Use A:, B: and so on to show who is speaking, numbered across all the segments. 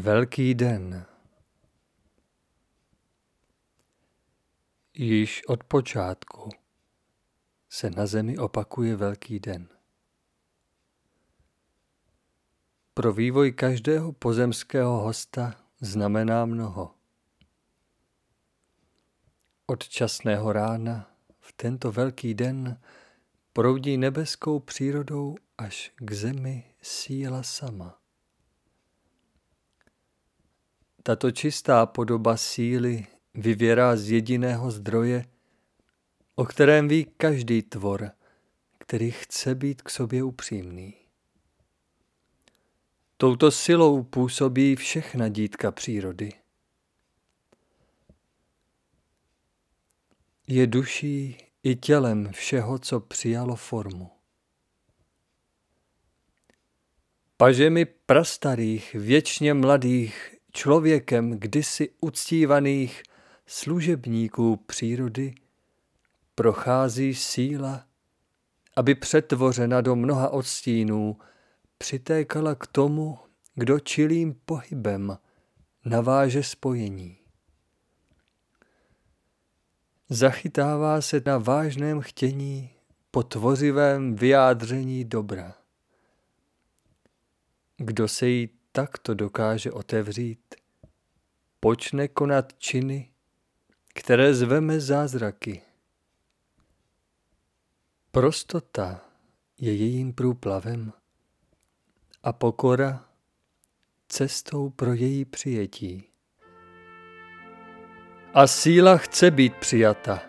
A: Velký den Již od počátku se na zemi opakuje Velký den. Pro vývoj každého pozemského hosta znamená mnoho. Od časného rána v tento velký den proudí nebeskou přírodou až k zemi síla sama. Tato čistá podoba síly vyvěrá z jediného zdroje, o kterém ví každý tvor, který chce být k sobě upřímný. Touto silou působí všechna dítka přírody. Je duší i tělem všeho, co přijalo formu. Pažemi prastarých, věčně mladých, člověkem kdysi uctívaných služebníků přírody prochází síla, aby přetvořena do mnoha odstínů přitékala k tomu, kdo čilým pohybem naváže spojení. Zachytává se na vážném chtění po tvořivém vyjádření dobra. Kdo se jí takto dokáže otevřít, počne konat činy, které zveme zázraky. Prostota je jejím průplavem a pokora cestou pro její přijetí. A síla chce být přijata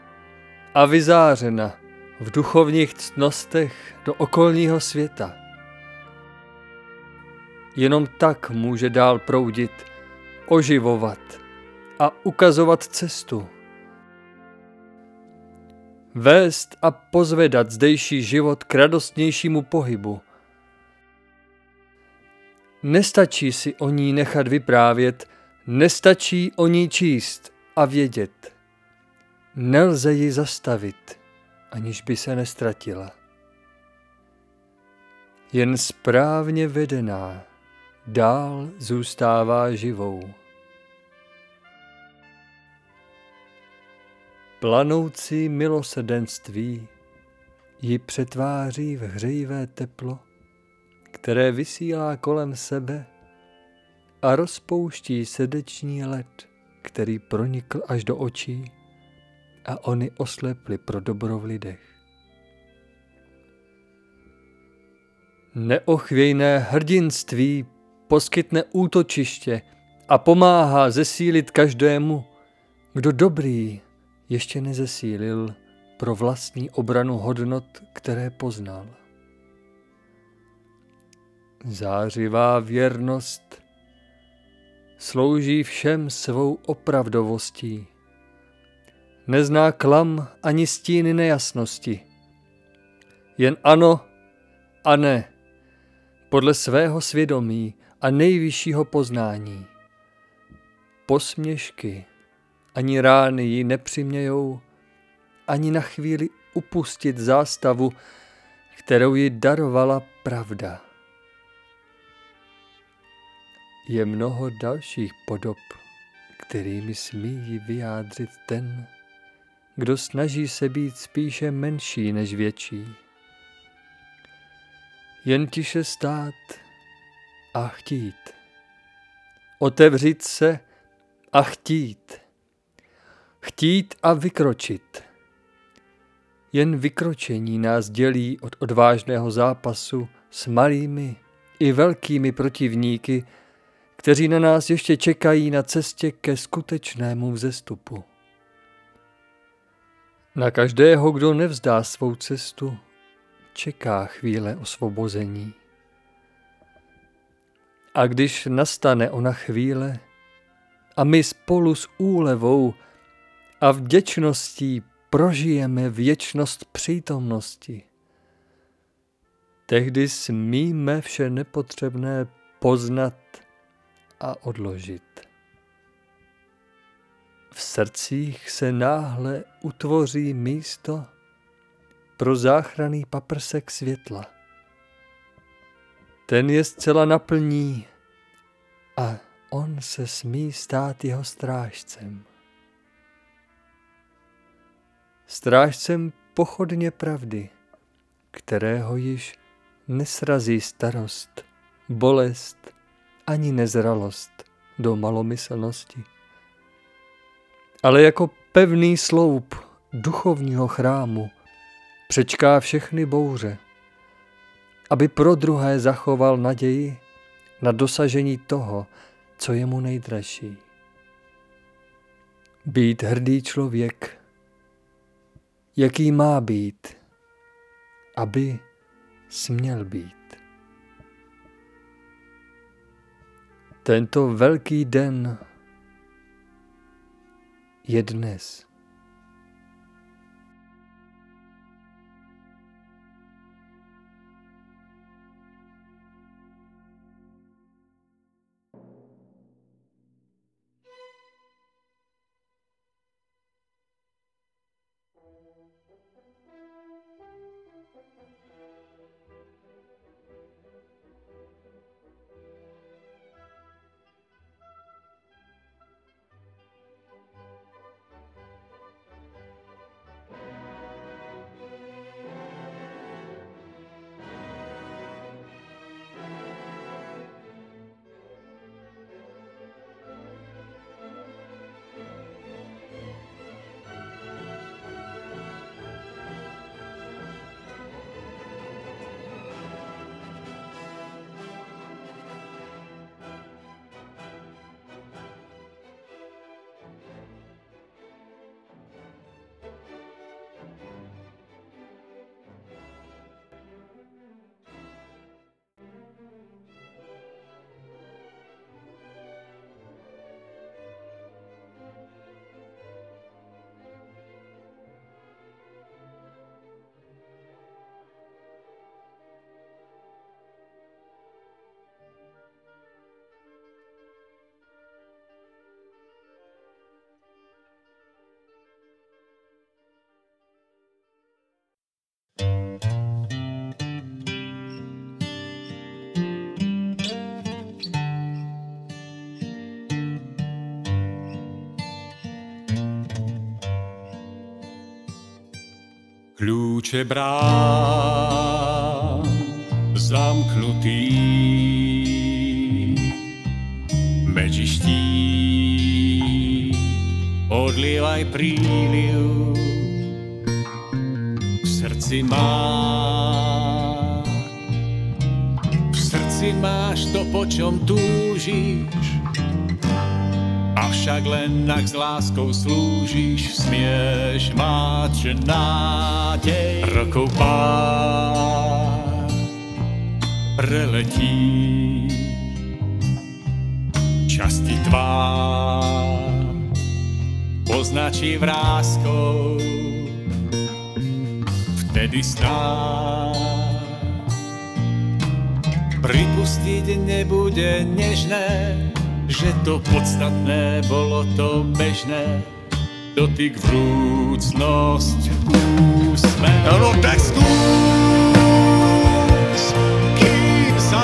A: a vyzářena v duchovních ctnostech do okolního světa. Jenom tak může dál proudit, oživovat a ukazovat cestu. Vést a pozvedat zdejší život k radostnějšímu pohybu. Nestačí si o ní nechat vyprávět, nestačí o ní číst a vědět. Nelze ji zastavit, aniž by se nestratila. Jen správně vedená dál zůstává živou. Planoucí milosedenství ji přetváří v hřejivé teplo, které vysílá kolem sebe a rozpouští srdeční led, který pronikl až do očí a oni oslepli pro dobro v lidech. Neochvějné hrdinství poskytne útočiště a pomáhá zesílit každému, kdo dobrý ještě nezesílil pro vlastní obranu hodnot, které poznal. Zářivá věrnost slouží všem svou opravdovostí. Nezná klam ani stíny nejasnosti. Jen ano a ne, podle svého svědomí a nejvyššího poznání. Posměšky ani rány ji nepřimějou ani na chvíli upustit zástavu, kterou ji darovala pravda. Je mnoho dalších podob, kterými smí ji vyjádřit ten, kdo snaží se být spíše menší než větší. Jen tiše stát a chtít. Otevřít se a chtít. Chtít a vykročit. Jen vykročení nás dělí od odvážného zápasu s malými i velkými protivníky, kteří na nás ještě čekají na cestě ke skutečnému vzestupu. Na každého, kdo nevzdá svou cestu, čeká chvíle osvobození. A když nastane ona chvíle a my spolu s úlevou a vděčností prožijeme věčnost přítomnosti, tehdy smíme vše nepotřebné poznat a odložit. V srdcích se náhle utvoří místo pro záchranný paprsek světla. Ten je zcela naplní a on se smí stát jeho strážcem. Strážcem pochodně pravdy, kterého již nesrazí starost, bolest ani nezralost do malomyslnosti. Ale jako pevný sloup duchovního chrámu přečká všechny bouře, aby pro druhé zachoval naději na dosažení toho, co je mu nejdražší. Být hrdý člověk, jaký má být, aby směl být. Tento velký den je dnes.
B: Kľúče brán zamknutý. Medzi štít odlievaj príliv v srdci má. V srdci máš to, po čom túžiš Avšak len ak s láskou slúžiš, smieš mať nádej. Rokov pár preletí, časti tvár poznačí vrázkou, vtedy snáď pripustiť nebude nežné, že to podstatné bolo to bežné, dotyk vrúcnosť, úsmev. No tak skús, kým sa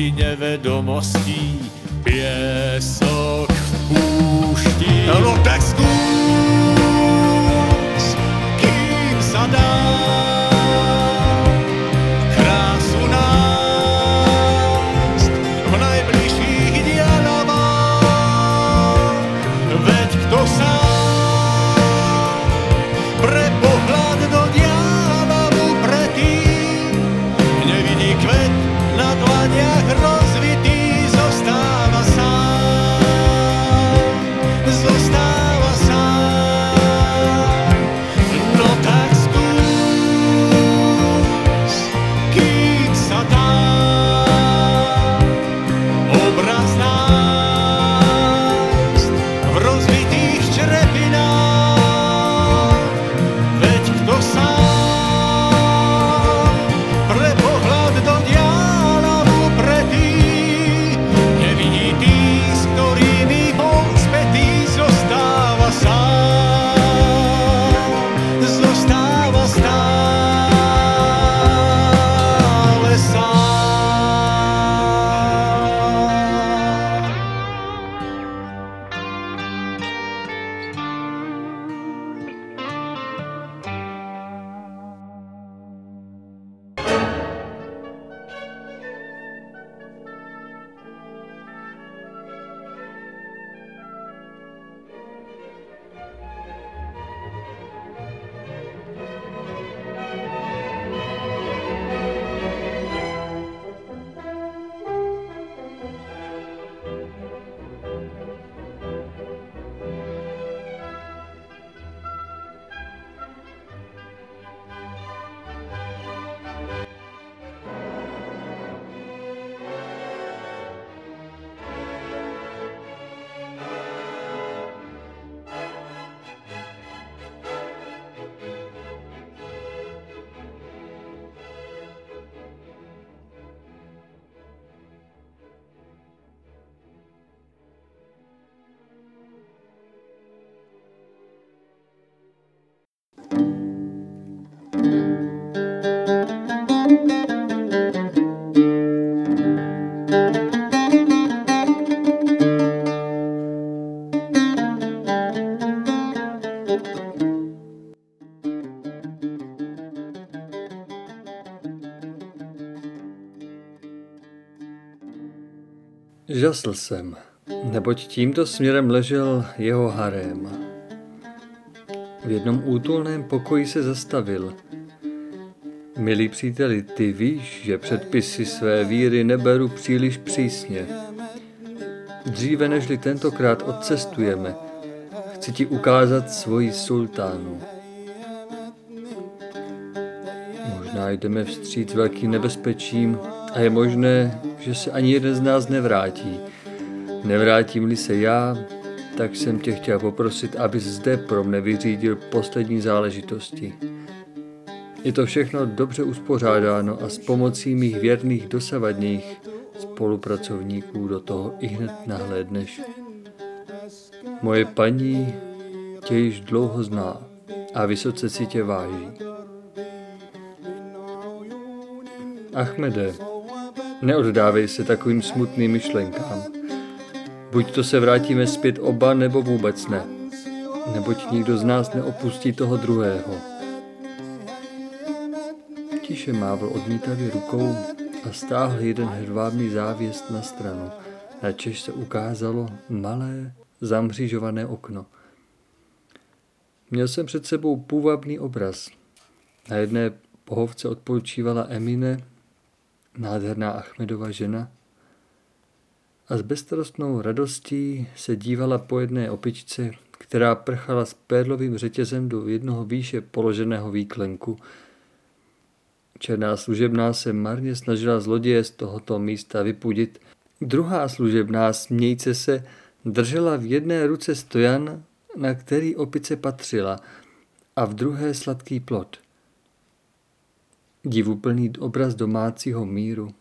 B: plášti nevedomostí, piesok
A: Žasl jsem, neboť tímto směrem ležel jeho harém. V jednom útulném pokoji se zastavil. Milí příteli, ty víš, že předpisy své víry neberu příliš přísně. Dříve nežli tentokrát odcestujeme, chci ti ukázat svoji sultánu. Možná jdeme vstříc velkým nebezpečím a je možné, že se ani jeden z nás nevrátí. Nevrátím-li se já, tak jsem tě chtěl poprosit, abys zde pro mne vyřídil poslední záležitosti. Je to všechno dobře uspořádáno a s pomocí mých věrných dosavadních spolupracovníků do toho i hned nahlédneš. Moje paní tě již dlouho zná a vysoce si tě váží. Achmede, neoddávej se takovým smutným myšlenkám. Buď to se vrátíme zpět oba, nebo vůbec ne. Neboť nikdo z nás neopustí toho druhého. Tiše mávl odmítavě rukou a stáhl jeden hedvábný závěst na stranu, načež se ukázalo malé, zamřížované okno. Měl jsem před sebou půvabný obraz. Na jedné pohovce odpočívala Emine, nádherná Achmedova žena, a s bezstarostnou radostí se dívala po jedné opičce, která prchala s pérdlovým řetězem do jednoho výše položeného výklenku. Černá služebná se marně snažila zloděje z tohoto místa vypudit. Druhá služebná smějce se držela v jedné ruce stojan, na který opice patřila, a v druhé sladký plod. Divuplný obraz domácího míru.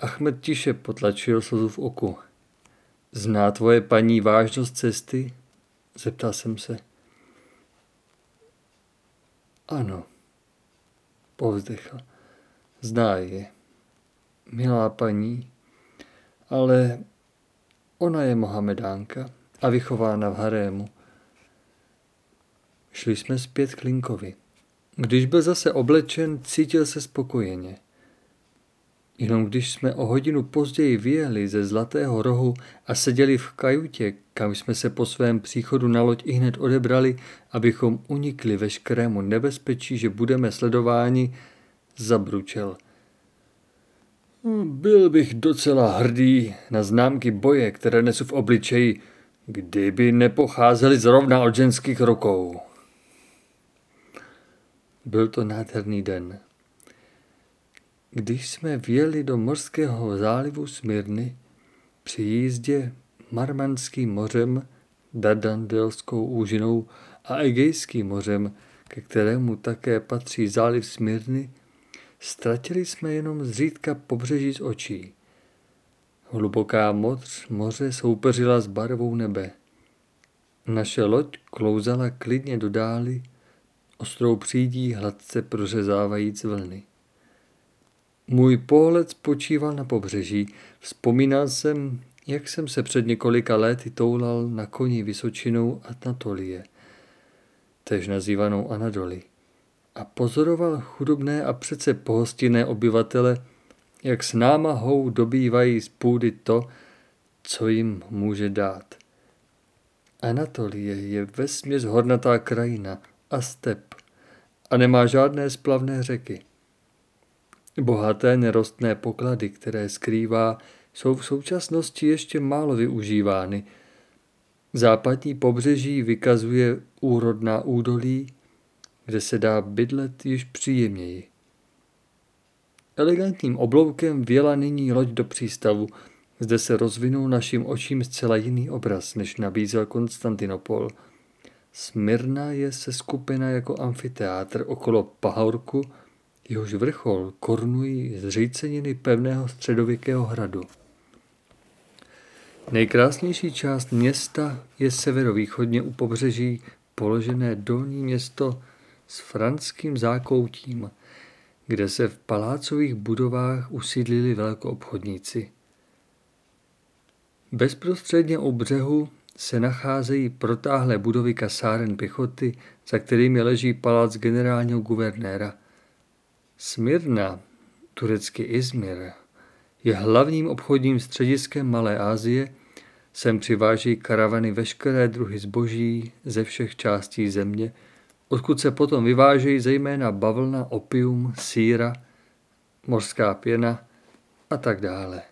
A: Ahmed tiše potlačil slzu v oku. Zná tvoje paní vážnost cesty? Zeptal jsem se. Ano, povzdechl. Zná je. Milá paní, ale ona je Mohamedánka a vychována v harému. Šli jsme zpět k Linkovi. Když byl zase oblečen, cítil se spokojeně. Jenom když jsme o hodinu později vyjeli ze Zlatého rohu a seděli v kajutě, kam jsme se po svém příchodu na loď i hned odebrali, abychom unikli veškerému nebezpečí, že budeme sledováni, zabručel. Byl bych docela hrdý na známky boje, které nesu v obličeji, kdyby nepocházely zrovna od ženských rukou. Byl to nádherný den. Když jsme vjeli do mořského zálivu Smyrny, při jízdě Marmanským mořem, Dardandelskou úžinou a Egejským mořem, ke kterému také patří záliv Smyrny, ztratili jsme jenom zřídka pobřeží z očí. Hluboká moc moře soupeřila s barvou nebe. Naše loď klouzala klidně do dály, ostrou přídí hladce prořezávajíc vlny. Můj pohled spočíval na pobřeží. Vzpomínal jsem, jak jsem se před několika lety toulal na koni Vysočinou Anatolie, tež nazývanou Anadoli, a pozoroval chudobné a přece pohostinné obyvatele, jak s námahou dobývají z půdy to, co jim může dát. Anatolie je vesměs hornatá krajina a step a nemá žádné splavné řeky. Bohaté nerostné poklady, které skrývá, jsou v současnosti ještě málo využívány. Západní pobřeží vykazuje úrodná údolí, kde se dá bydlet již příjemněji. Elegantním obloukem věla nyní loď do přístavu, zde se rozvinul našim očím zcela jiný obraz, než nabízel Konstantinopol. Smyrna je se skupina jako amfiteátr okolo pahorku, jehož vrchol korunují zříceniny pevného středověkého hradu. Nejkrásnější část města je severovýchodně u pobřeží položené dolní město s franským zákoutím, kde se v palácových budovách usídlili velkoobchodníci. Bezprostředně u břehu se nacházejí protáhlé budovy kasáren pěchoty, za kterými leží palác generálního guvernéra – Smyrna, turecky Izmir, je hlavním obchodním střediskem Malé Asie, sem přiváží karavany veškeré druhy zboží ze všech částí země, odkud se potom vyvážejí zejména bavlna, opium, síra, mořská pěna a tak dále.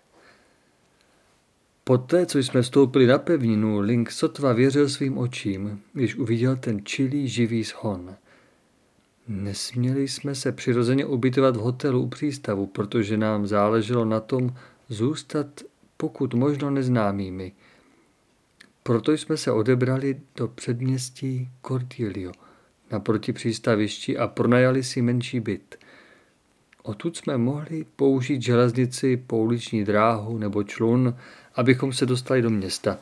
A: Poté, co jsme vstoupili na pevninu, Link sotva věřil svým očím, když uviděl ten čilý živý shon – Nesměli jsme se přirozeně ubytovat v hotelu u přístavu, protože nám záleželo na tom zůstat pokud možno neznámými. Proto jsme se odebrali do předměstí Cortilio naproti přístavišti a pronajali si menší byt. Odtud jsme mohli použít železnici, pouliční dráhu nebo člun, abychom se dostali do města.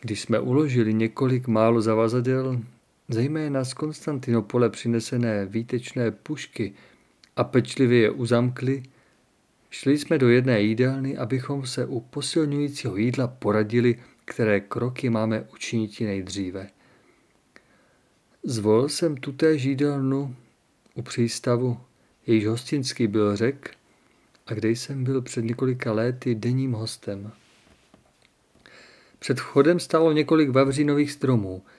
A: Když jsme uložili několik málo zavazadel, zejména z Konstantinopole přinesené výtečné pušky a pečlivě je uzamkli, šli jsme do jedné jídelny, abychom se u posilňujícího jídla poradili, které kroky máme učinit nejdříve. Zvolil jsem tuté jídelnu u přístavu, jejíž hostinský byl řek a kde jsem byl před několika léty denním hostem. Před vchodem stálo několik vavřínových stromů –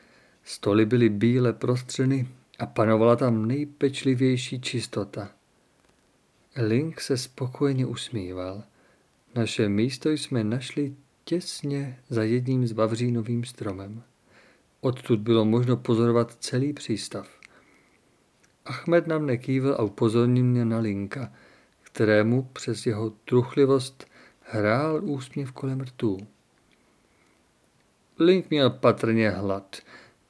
A: Stoly byly bíle prostřeny a panovala tam nejpečlivější čistota. Link se spokojeně usmíval. Naše místo jsme našli těsně za jedním z vavřínovým stromem. Odtud bylo možno pozorovat celý přístav. Ahmed nám nekývil a upozornil mě na Linka, kterému přes jeho truchlivost hrál úsměv kolem rtů. Link měl patrně hlad –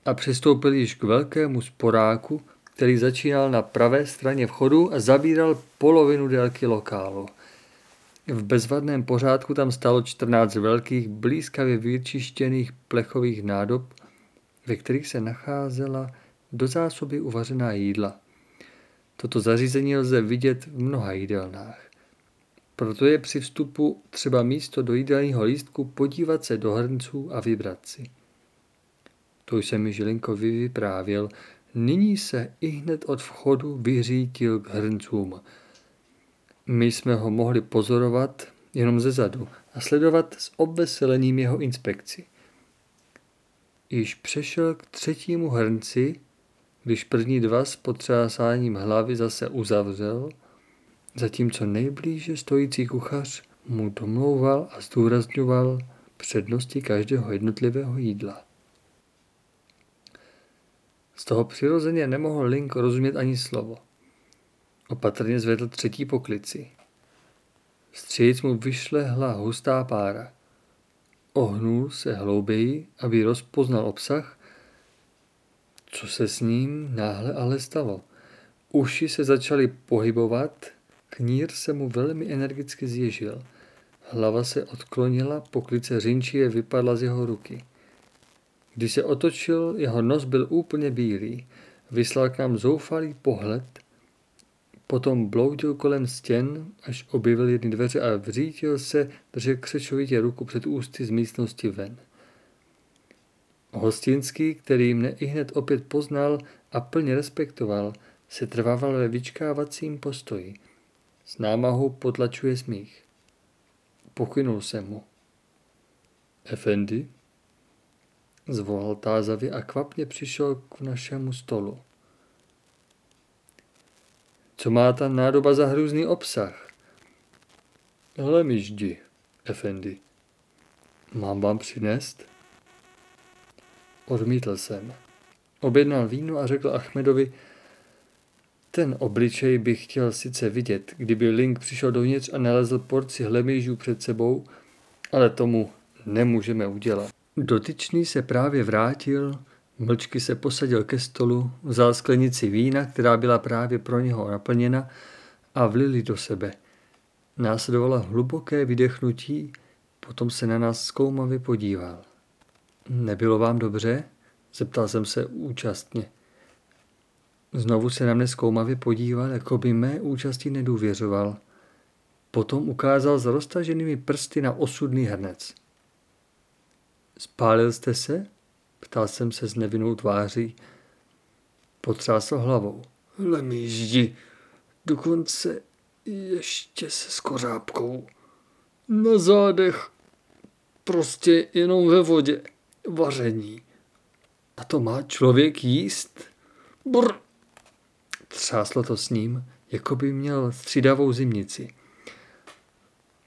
A: a přistoupil již k velkému sporáku, který začínal na pravé straně vchodu a zabíral polovinu délky lokálu. V bezvadném pořádku tam stalo 14 velkých, blízkavě vyčištěných plechových nádob, ve kterých se nacházela do zásoby uvařená jídla. Toto zařízení lze vidět v mnoha jídelnách. Proto je při vstupu třeba místo do jídelního lístku podívat se do hrnců a vybrat si. To jsem mi Žilinkovi vyprávěl. Nyní se i hned od vchodu vyřítil k hrncům. My jsme ho mohli pozorovat jenom ze zadu a sledovat s obveselením jeho inspekci. Již přešel k třetímu hrnci, když první dva s potřásáním hlavy zase uzavřel, zatímco nejblíže stojící kuchař mu domlouval a zdůrazňoval přednosti každého jednotlivého jídla. Z toho přirozeně nemohl Link rozumět ani slovo. Opatrně zvedl třetí poklici. Stříc mu vyšlehla hustá pára. Ohnul se hlouběji, aby rozpoznal obsah, co se s ním náhle ale stalo. Uši se začaly pohybovat, knír se mu velmi energicky zježil. Hlava se odklonila, poklice řinčie vypadla z jeho ruky. Když se otočil, jeho nos byl úplně bílý. Vyslal k nám zoufalý pohled, potom bloudil kolem stěn, až objevil jedny dveře a vřítil se, držel křečovitě ruku před ústy z místnosti ven. Hostinský, který mne i hned opět poznal a plně respektoval, se trvával ve vyčkávacím postoji. S námahou potlačuje smích. Pokynul jsem mu. Efendi, zvolal tázavě a kvapně přišel k našemu stolu. Co má ta nádoba za hrůzný obsah? Hele mi ždi, Efendi. Mám vám přinést? Odmítl jsem. Objednal víno a řekl Achmedovi, ten obličej bych chtěl sice vidět, kdyby Link přišel dovnitř a nalezl porci hlemýžů před sebou, ale tomu nemůžeme udělat. Dotyčný se právě vrátil, mlčky se posadil ke stolu, vzal sklenici vína, která byla právě pro něho naplněna a vlili do sebe. Následovalo hluboké vydechnutí, potom se na nás zkoumavě podíval. Nebylo vám dobře? Zeptal jsem se účastně. Znovu se na mne zkoumavě podíval, jako by mé účasti nedůvěřoval. Potom ukázal s roztaženými prsty na osudný hrnec. Spálil jste se? Ptal jsem se s nevinnou tváří. Potřásl hlavou. Lemíždi, dokonce ještě se skořápkou. Na zádech, prostě jenom ve vodě vaření. A to má člověk jíst? Brr. Třáslo to s ním, jako by měl střídavou zimnici.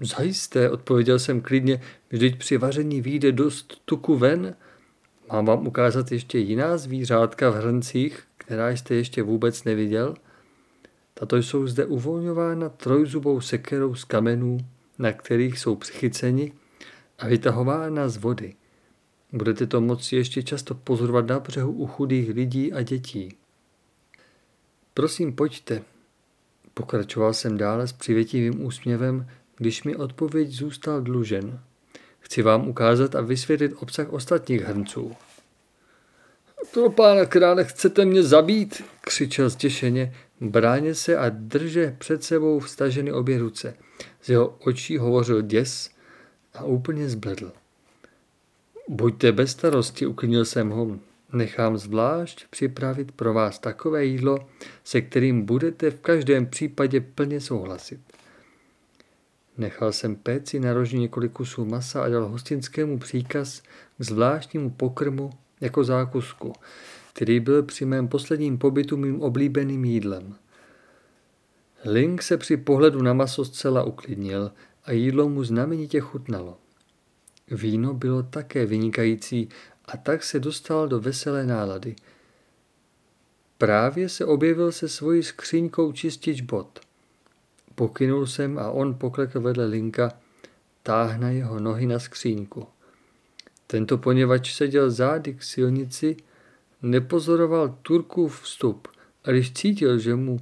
A: Zajisté, odpověděl jsem klidně, vždyť při vaření vyjde dost tuku ven. Mám vám ukázat ještě jiná zvířátka v hrncích, která jste ještě vůbec neviděl? Tato jsou zde uvolňována trojzubou sekerou z kamenů, na kterých jsou přichyceni a vytahována z vody. Budete to moci ještě často pozorovat na břehu u chudých lidí a dětí. Prosím, pojďte. Pokračoval jsem dále s přivětivým úsměvem, když mi odpověď zůstal dlužen. Chci vám ukázat a vysvětlit obsah ostatních hrnců. Pro pána krále chcete mě zabít, křičel stěšeně, bráně se a drže před sebou vstaženy obě ruce. Z jeho očí hovořil děs a úplně zbledl. Buďte bez starosti, uklidnil jsem ho. Nechám zvlášť připravit pro vás takové jídlo, se kterým budete v každém případě plně souhlasit. Nechal jsem péci na roží několik kusů masa a dal hostinskému příkaz k zvláštnímu pokrmu jako zákusku, který byl při mém posledním pobytu mým oblíbeným jídlem. Link se při pohledu na maso zcela uklidnil a jídlo mu znamenitě chutnalo. Víno bylo také vynikající a tak se dostal do veselé nálady. Právě se objevil se svojí skříňkou čistič bod. Pokynul jsem a on poklekl vedle Linka, táhna jeho nohy na skříňku. Tento poněvač seděl zády k silnici, nepozoroval Turkův vstup a když cítil, že mu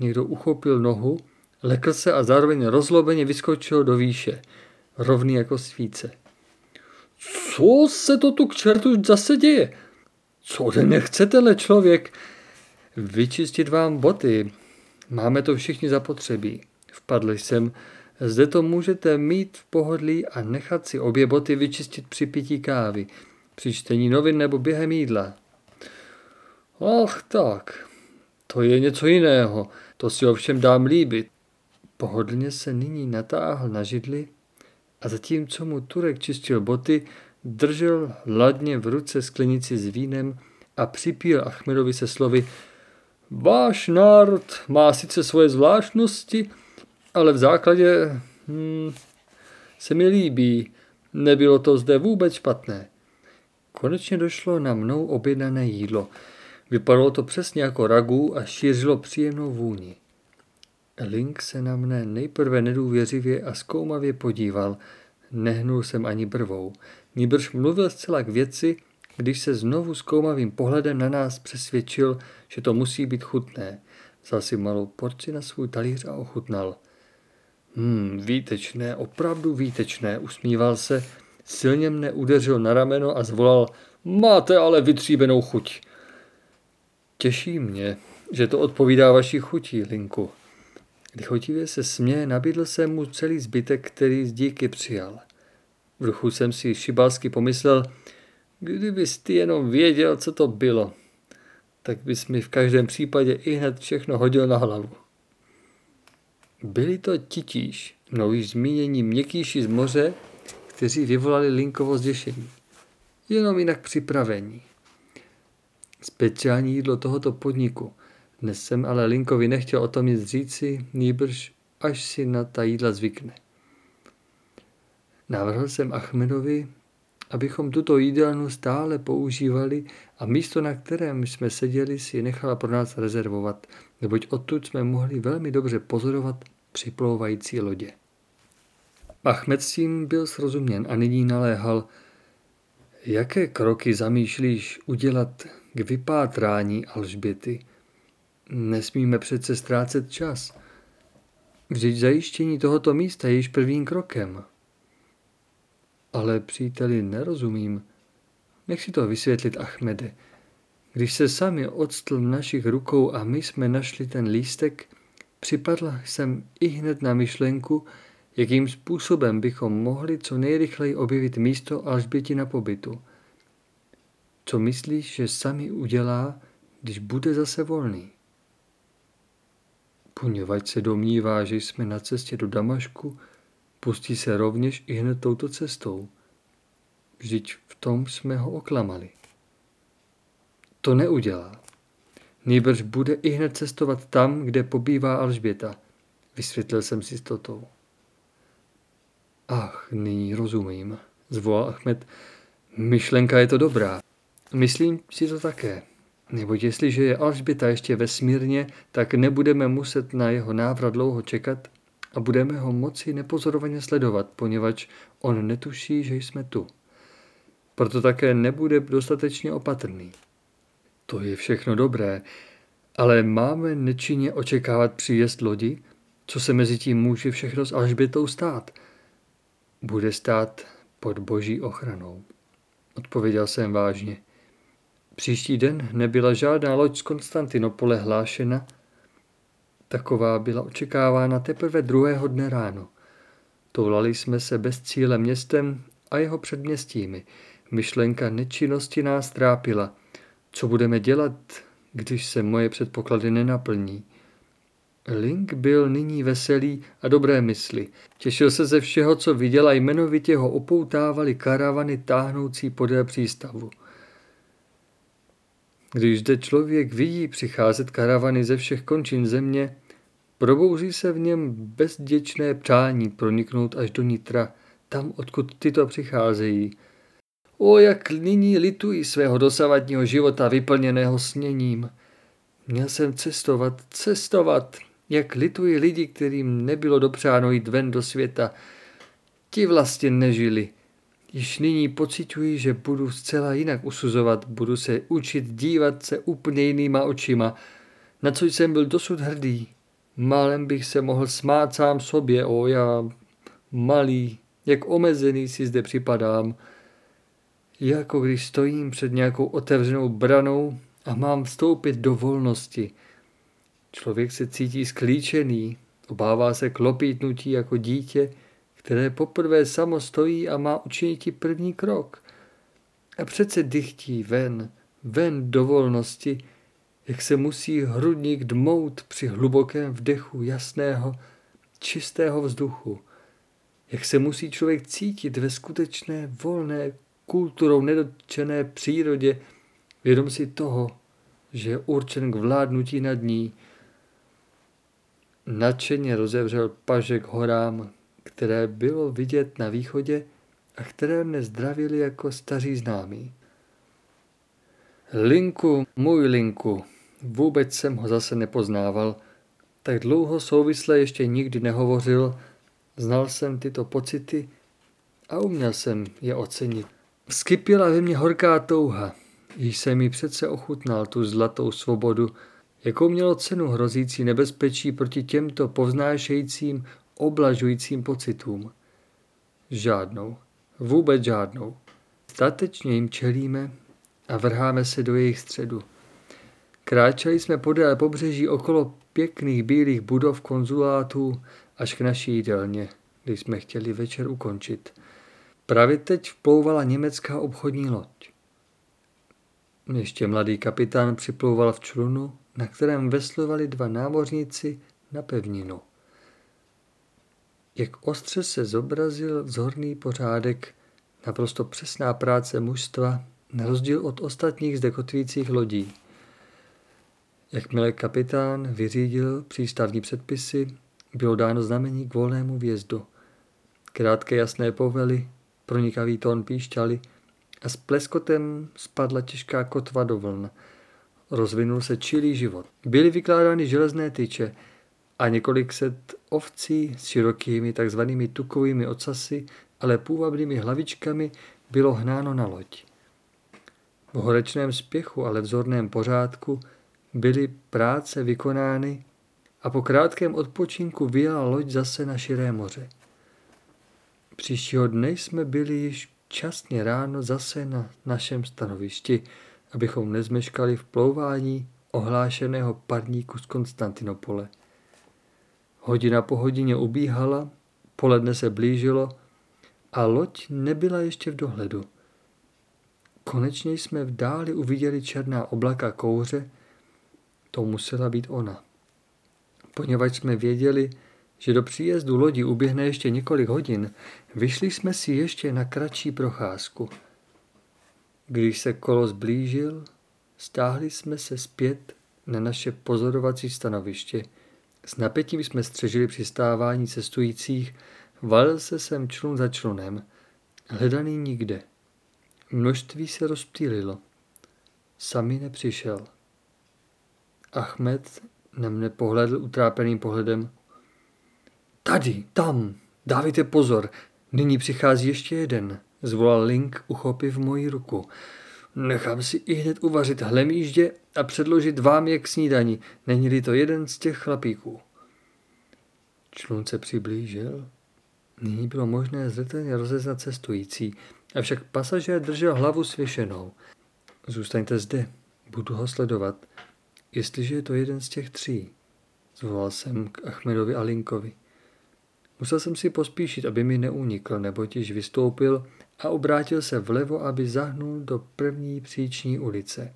A: někdo uchopil nohu, Lekl se a zároveň rozlobeně vyskočil do výše, rovný jako svíce. Co se to tu k čertu zase děje? Co ode mě chcete, člověk? Vyčistit vám boty. Máme to všichni zapotřebí. Vpadl jsem. Zde to můžete mít v pohodlí a nechat si obě boty vyčistit při pití kávy, při čtení novin nebo během jídla. Ach tak, to je něco jiného, to si ovšem dám líbit. Pohodlně se nyní natáhl na židli a zatímco mu Turek čistil boty, držel ladně v ruce sklenici s vínem a připíl Achmedovi se slovy Váš národ má sice svoje zvláštnosti, ale v základě hmm, se mi líbí. Nebylo to zde vůbec špatné. Konečně došlo na mnou objednané jídlo. Vypadalo to přesně jako ragu a šířilo příjemnou vůni. Link se na mne nejprve nedůvěřivě a zkoumavě podíval. Nehnul jsem ani brvou. Nýbrž mluvil zcela k věci, když se znovu zkoumavým pohledem na nás přesvědčil, že to musí být chutné. Vzal si malou porci na svůj talíř a ochutnal. Hmm, výtečné, opravdu výtečné, usmíval se, silně mne udeřil na rameno a zvolal, máte ale vytříbenou chuť. Těší mě, že to odpovídá vaší chutí, Linku. Lichotivě se směje, nabídl jsem mu celý zbytek, který z díky přijal. V duchu jsem si šibalsky pomyslel, kdybys ty jenom věděl, co to bylo, tak bys mi v každém případě i hned všechno hodil na hlavu. Byli to titíž, mnou již zmínění měkkýši z moře, kteří vyvolali Linkovo zděšení. Jenom jinak připravení. Speciální jídlo tohoto podniku. Dnes jsem ale Linkovi nechtěl o tom nic říci, nýbrž až si na ta jídla zvykne. Navrhl jsem Achmedovi, abychom tuto jídelnu stále používali a místo, na kterém jsme seděli, si nechala pro nás rezervovat, neboť odtud jsme mohli velmi dobře pozorovat připlouvající lodě. Achmed s tím byl srozuměn a nyní naléhal, jaké kroky zamýšlíš udělat k vypátrání Alžběty. Nesmíme přece ztrácet čas. Vždyť zajištění tohoto místa je již prvním krokem. Ale příteli nerozumím. Nech si to vysvětlit, Achmede. Když se sami odstl v našich rukou a my jsme našli ten lístek, připadla jsem i hned na myšlenku, jakým způsobem bychom mohli co nejrychleji objevit místo Alžběti na pobytu. Co myslíš, že sami udělá, když bude zase volný? Poněvadž se domnívá, že jsme na cestě do Damašku, pustí se rovněž i hned touto cestou. Vždyť v tom jsme ho oklamali. To neudělá. Nýbrž bude i hned cestovat tam, kde pobývá Alžběta, vysvětlil jsem si s totou. Ach, nyní rozumím, zvolal Ahmed. Myšlenka je to dobrá. Myslím si to také. Neboť jestliže je Alžběta ještě vesmírně, tak nebudeme muset na jeho návrat dlouho čekat a budeme ho moci nepozorovaně sledovat, poněvadž on netuší, že jsme tu. Proto také nebude dostatečně opatrný. To je všechno dobré, ale máme nečinně očekávat příjezd lodi? Co se mezi tím může všechno s Alžbětou stát? Bude stát pod boží ochranou. Odpověděl jsem vážně. Příští den nebyla žádná loď z Konstantinopole hlášena, taková byla očekávána teprve druhého dne ráno. Toulali jsme se bez cíle městem a jeho předměstími. Myšlenka nečinnosti nás trápila. Co budeme dělat, když se moje předpoklady nenaplní? Link byl nyní veselý a dobré mysli. Těšil se ze všeho, co viděl a jmenovitě ho opoutávali karavany táhnoucí podél přístavu. Když zde člověk vidí přicházet karavany ze všech končin země, probouzí se v něm bezděčné přání proniknout až do nitra, tam, odkud tyto přicházejí. O, jak nyní litují svého dosavadního života vyplněného sněním. Měl jsem cestovat, cestovat, jak litují lidi, kterým nebylo dopřáno jít ven do světa. Ti vlastně nežili. Již nyní pocituji, že budu zcela jinak usuzovat, budu se učit dívat se úplně jinýma očima, na co jsem byl dosud hrdý. Málem bych se mohl smát sám sobě, o já malý, jak omezený si zde připadám. Jako když stojím před nějakou otevřenou branou a mám vstoupit do volnosti. Člověk se cítí sklíčený, obává se klopítnutí jako dítě, které poprvé samo stojí a má učinit první krok. A přece dychtí ven, ven do volnosti, jak se musí hrudník dmout při hlubokém vdechu jasného, čistého vzduchu, jak se musí člověk cítit ve skutečné, volné, kulturou nedotčené přírodě, vědom si toho, že je určen k vládnutí nad ní. Nadšeně rozevřel pažek horám, které bylo vidět na východě a které mne zdravili jako staří známí. Linku, můj Linku, vůbec jsem ho zase nepoznával, tak dlouho souvisle ještě nikdy nehovořil, znal jsem tyto pocity a uměl jsem je ocenit. Skypila ve mně horká touha, již jsem mi přece ochutnal tu zlatou svobodu, jakou mělo cenu hrozící nebezpečí proti těmto povznášejícím, oblažujícím pocitům. Žádnou, vůbec žádnou. Statečně jim čelíme a vrháme se do jejich středu. Kráčeli jsme podél pobřeží okolo pěkných bílých budov konzulátů až k naší jídelně, když jsme chtěli večer ukončit. Právě teď vplouvala německá obchodní loď. Ještě mladý kapitán připlouval v člunu, na kterém veslovali dva námořníci na pevninu. Jak ostře se zobrazil vzorný pořádek, naprosto přesná práce mužstva, na rozdíl od ostatních zde kotvících lodí. Jakmile kapitán vyřídil přístavní předpisy, bylo dáno znamení k volnému vjezdu. Krátké jasné povely, pronikavý tón píšťaly a s pleskotem spadla těžká kotva do vln. Rozvinul se čilý život. Byly vykládány železné tyče a několik set ovcí s širokými takzvanými tukovými ocasy, ale půvabnými hlavičkami bylo hnáno na loď. V horečném spěchu, ale vzorném pořádku byly práce vykonány a po krátkém odpočinku vyjela loď zase na širé moře. Příštího dne jsme byli již časně ráno zase na našem stanovišti, abychom nezmeškali v plouvání ohlášeného parníku z Konstantinopole. Hodina po hodině ubíhala, poledne se blížilo a loď nebyla ještě v dohledu. Konečně jsme v dáli uviděli černá oblaka kouře, to musela být ona. Poněvadž jsme věděli, že do příjezdu lodi uběhne ještě několik hodin, vyšli jsme si ještě na kratší procházku. Když se kolo zblížil, stáhli jsme se zpět na naše pozorovací stanoviště. S napětím jsme střežili přistávání cestujících, valil se sem člun za člunem, hledaný nikde. Množství se rozptýlilo. Sami nepřišel. Ahmed na mne pohledl utrápeným pohledem. Tady, tam, dávejte pozor, nyní přichází ještě jeden, zvolal Link, uchopiv moji ruku. Nechám si i hned uvařit hlemíždě a předložit vám je k snídani, není-li to jeden z těch chlapíků. Člun se přiblížil. Nyní bylo možné zřetelně rozeznat cestující, avšak pasažér držel hlavu svěšenou. Zůstaňte zde, budu ho sledovat, jestliže je to jeden z těch tří. Zvolal jsem k Achmedovi a Linkovi. Musel jsem si pospíšit, aby mi neunikl, nebo již vystoupil a obrátil se vlevo, aby zahnul do první příční ulice.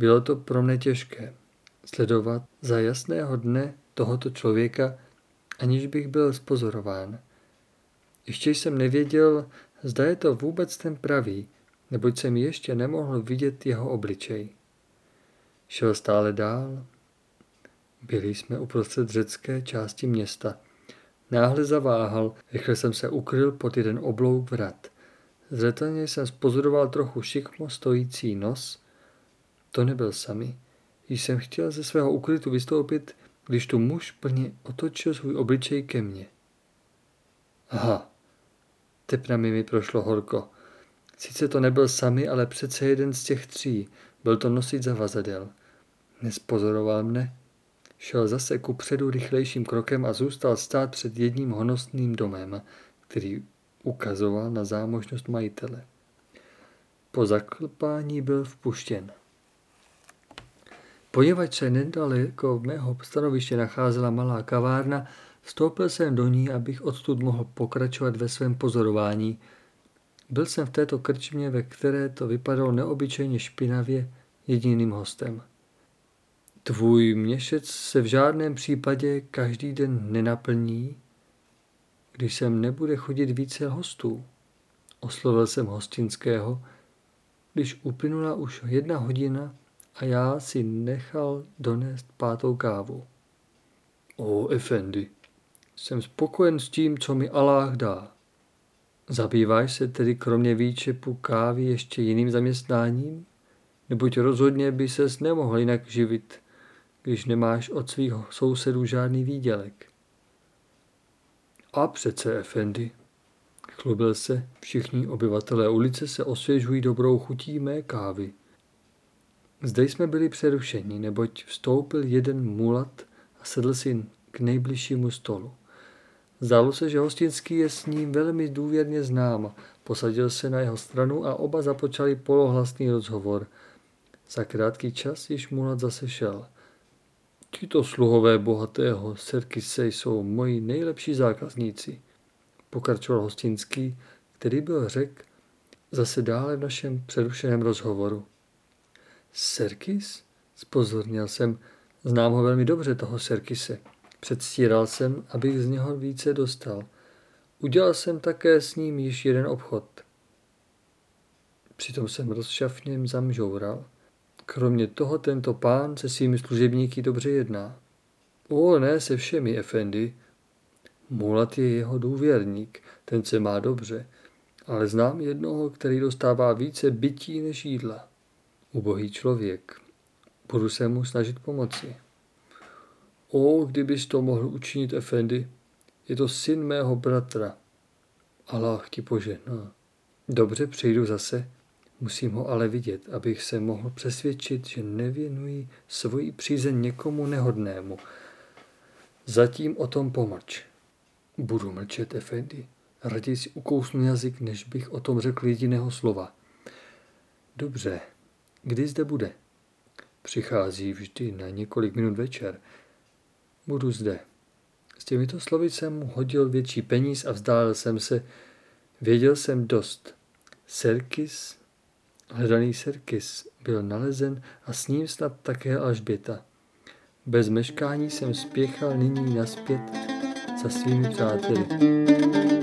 A: Bylo to pro mne těžké sledovat za jasného dne tohoto člověka, aniž bych byl spozorován. Ještě jsem nevěděl, zda je to vůbec ten pravý, neboť jsem ještě nemohl vidět jeho obličej. Šel stále dál. Byli jsme uprostřed řecké části města – Náhle zaváhal, rychle jsem se ukryl pod jeden oblouk vrat. Zřetelně jsem spozoroval trochu šikmo stojící nos. To nebyl sami. Již jsem chtěl ze svého ukrytu vystoupit, když tu muž plně otočil svůj obličej ke mně. Aha, tepnami mi prošlo horko. Sice to nebyl sami, ale přece jeden z těch tří. Byl to nosič zavazadel. Nespozoroval mne. Šel zase ku předu rychlejším krokem a zůstal stát před jedním honosným domem, který ukazoval na zámožnost majitele. Po zaklpání byl vpuštěn. Poněvadž se nedaleko mého stanoviště nacházela malá kavárna, vstoupil jsem do ní, abych odtud mohl pokračovat ve svém pozorování. Byl jsem v této krčmě, ve které to vypadalo neobyčejně špinavě, jediným hostem. Tvůj měšec se v žádném případě každý den nenaplní, když sem nebude chodit více hostů. Oslovil jsem hostinského, když uplynula už jedna hodina a já si nechal donést pátou kávu. O, Efendi, jsem spokojen s tím, co mi Allah dá. Zabýváš se tedy kromě výčepu kávy ještě jiným zaměstnáním? Neboť rozhodně by ses nemohl jinak živit, když nemáš od svých sousedů žádný výdělek. A přece, Efendi, chlubil se, všichni obyvatelé ulice se osvěžují dobrou chutí mé kávy. Zde jsme byli přerušeni, neboť vstoupil jeden mulat a sedl si k nejbližšímu stolu. Zdálo se, že hostinský je s ním velmi důvěrně znám. Posadil se na jeho stranu a oba započali polohlasný rozhovor. Za krátký čas již mulat zase šel. Tito sluhové bohatého Serkise jsou moji nejlepší zákazníci, pokračoval hostinský, který byl řek zase dále v našem přerušeném rozhovoru. Serkis? Spozornil jsem, znám ho velmi dobře, toho Serkise. Předstíral jsem, abych z něho více dostal. Udělal jsem také s ním již jeden obchod. Přitom jsem rozšafněm zamžoural. Kromě toho tento pán se svými služebníky dobře jedná. O, ne se všemi, Efendi. Mulat je jeho důvěrník, ten se má dobře, ale znám jednoho, který dostává více bytí než jídla. Ubohý člověk. Budu se mu snažit pomoci. O, kdybys to mohl učinit, Efendi. Je to syn mého bratra. Allah ti požehná. Dobře, přijdu zase. Musím ho ale vidět, abych se mohl přesvědčit, že nevěnuji svoji přízeň někomu nehodnému. Zatím o tom pomlč. Budu mlčet, Efendi. Raději si ukousnu jazyk, než bych o tom řekl jediného slova. Dobře, kdy zde bude? Přichází vždy na několik minut večer. Budu zde. S těmito slovy jsem mu hodil větší peníz a vzdálil jsem se. Věděl jsem dost. Serkis, hledaný Serkis, byl nalezen a s ním snad také Alžběta. Bez meškání jsem spěchal nyní naspět za svými přáteli.